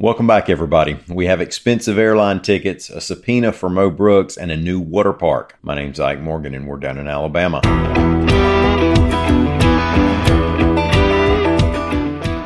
Welcome back, everybody. We have expensive airline tickets, a subpoena for Mo Brooks, and a new water park. My name's Ike Morgan, and we're down in Alabama.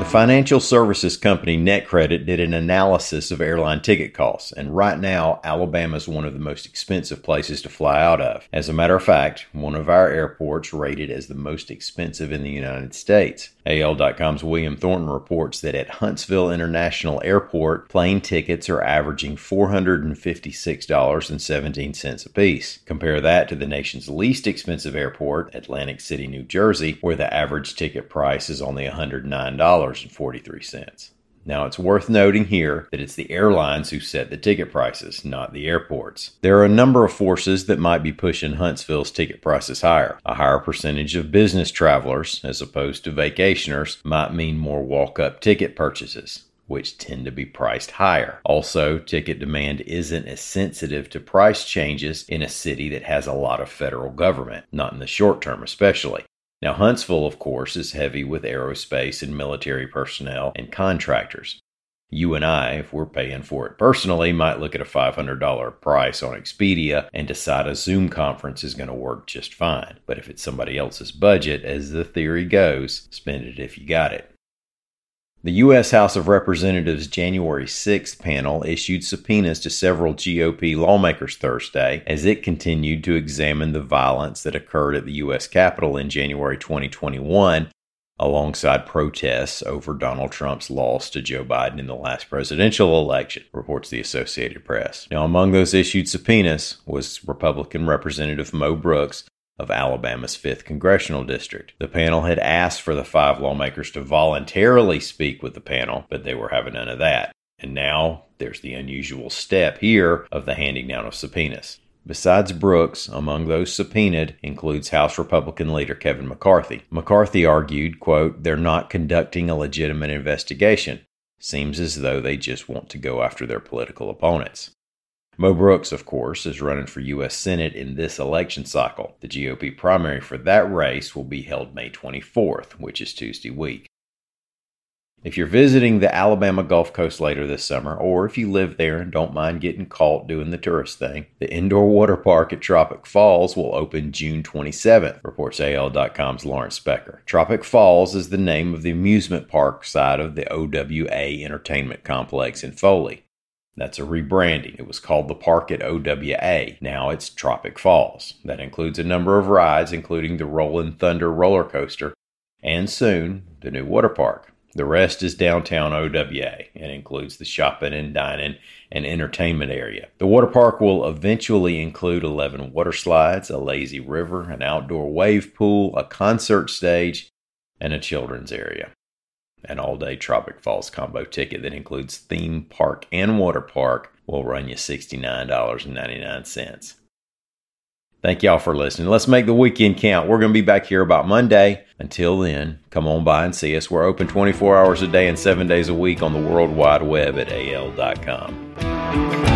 The financial services company NetCredit did an analysis of airline ticket costs, and right now, Alabama is one of the most expensive places to fly out of. As a matter of fact, one of our airports rated as the most expensive in the United States. AL.com's William Thornton reports that at Huntsville International Airport, plane tickets are averaging $456.17 apiece. Compare that to the nation's least expensive airport, Atlantic City, New Jersey, where the average ticket price is only $109. $2.43. Now, it's worth noting here that it's the airlines who set the ticket prices, not the airports. There are a number of forces that might be pushing Huntsville's ticket prices higher. A higher percentage of business travelers, as opposed to vacationers, might mean more walk up ticket purchases which tend to be priced higher. Also, ticket demand isn't as sensitive to price changes in a city that has a lot of federal government, not in the short term especially. Now, Huntsville, of course, is heavy with aerospace and military personnel and contractors. You and I, if we're paying for it personally, might look at a $500 price on Expedia and decide a Zoom conference is going to work just fine. But if it's somebody else's budget, as the theory goes, spend it if you got it. The U.S. House of Representatives January 6th panel issued subpoenas to several GOP lawmakers Thursday as it continued to examine the violence that occurred at the U.S. Capitol in January 2021 alongside protests over Donald Trump's loss to Joe Biden in the last presidential election, reports the Associated Press. Now, among those issued subpoenas was Republican Representative Mo Brooks, of Alabama's 5th Congressional District. The panel had asked for the five lawmakers to voluntarily speak with the panel, but they were having none of that. And now there's the unusual step here of the handing down of subpoenas. Besides Brooks, among those subpoenaed includes House Republican leader Kevin McCarthy. McCarthy argued, quote, they're not conducting a legitimate investigation. Seems as though they just want to go after their political opponents. Mo Brooks, of course, is running for U.S. Senate in this election cycle. The GOP primary for that race will be held May 24th, which is Tuesday week. If you're visiting the Alabama Gulf Coast later this summer, or if you live there and don't mind getting caught doing the tourist thing, the indoor water park at Tropic Falls will open June 27th, reports AL.com's Lawrence Specker. Tropic Falls is the name of the amusement park side of the OWA Entertainment Complex in Foley. That's a rebranding. It was called the Park at OWA. Now it's Tropic Falls. That includes a number of rides, including the Rollin' Thunder roller coaster, and soon the new water park. The rest is downtown OWA and includes the shopping and dining and entertainment area. The water park will eventually include 11 water slides, a lazy river, an outdoor wave pool, a concert stage, and a children's area an all day Tropic Falls combo ticket that includes theme park and water park will run you $69.99. Thank y'all for listening. Let's make the weekend count. We're going to be back here about Monday. Until then, come on by and see us. We're open 24 hours a day and seven days a week on the World Wide Web at al.com.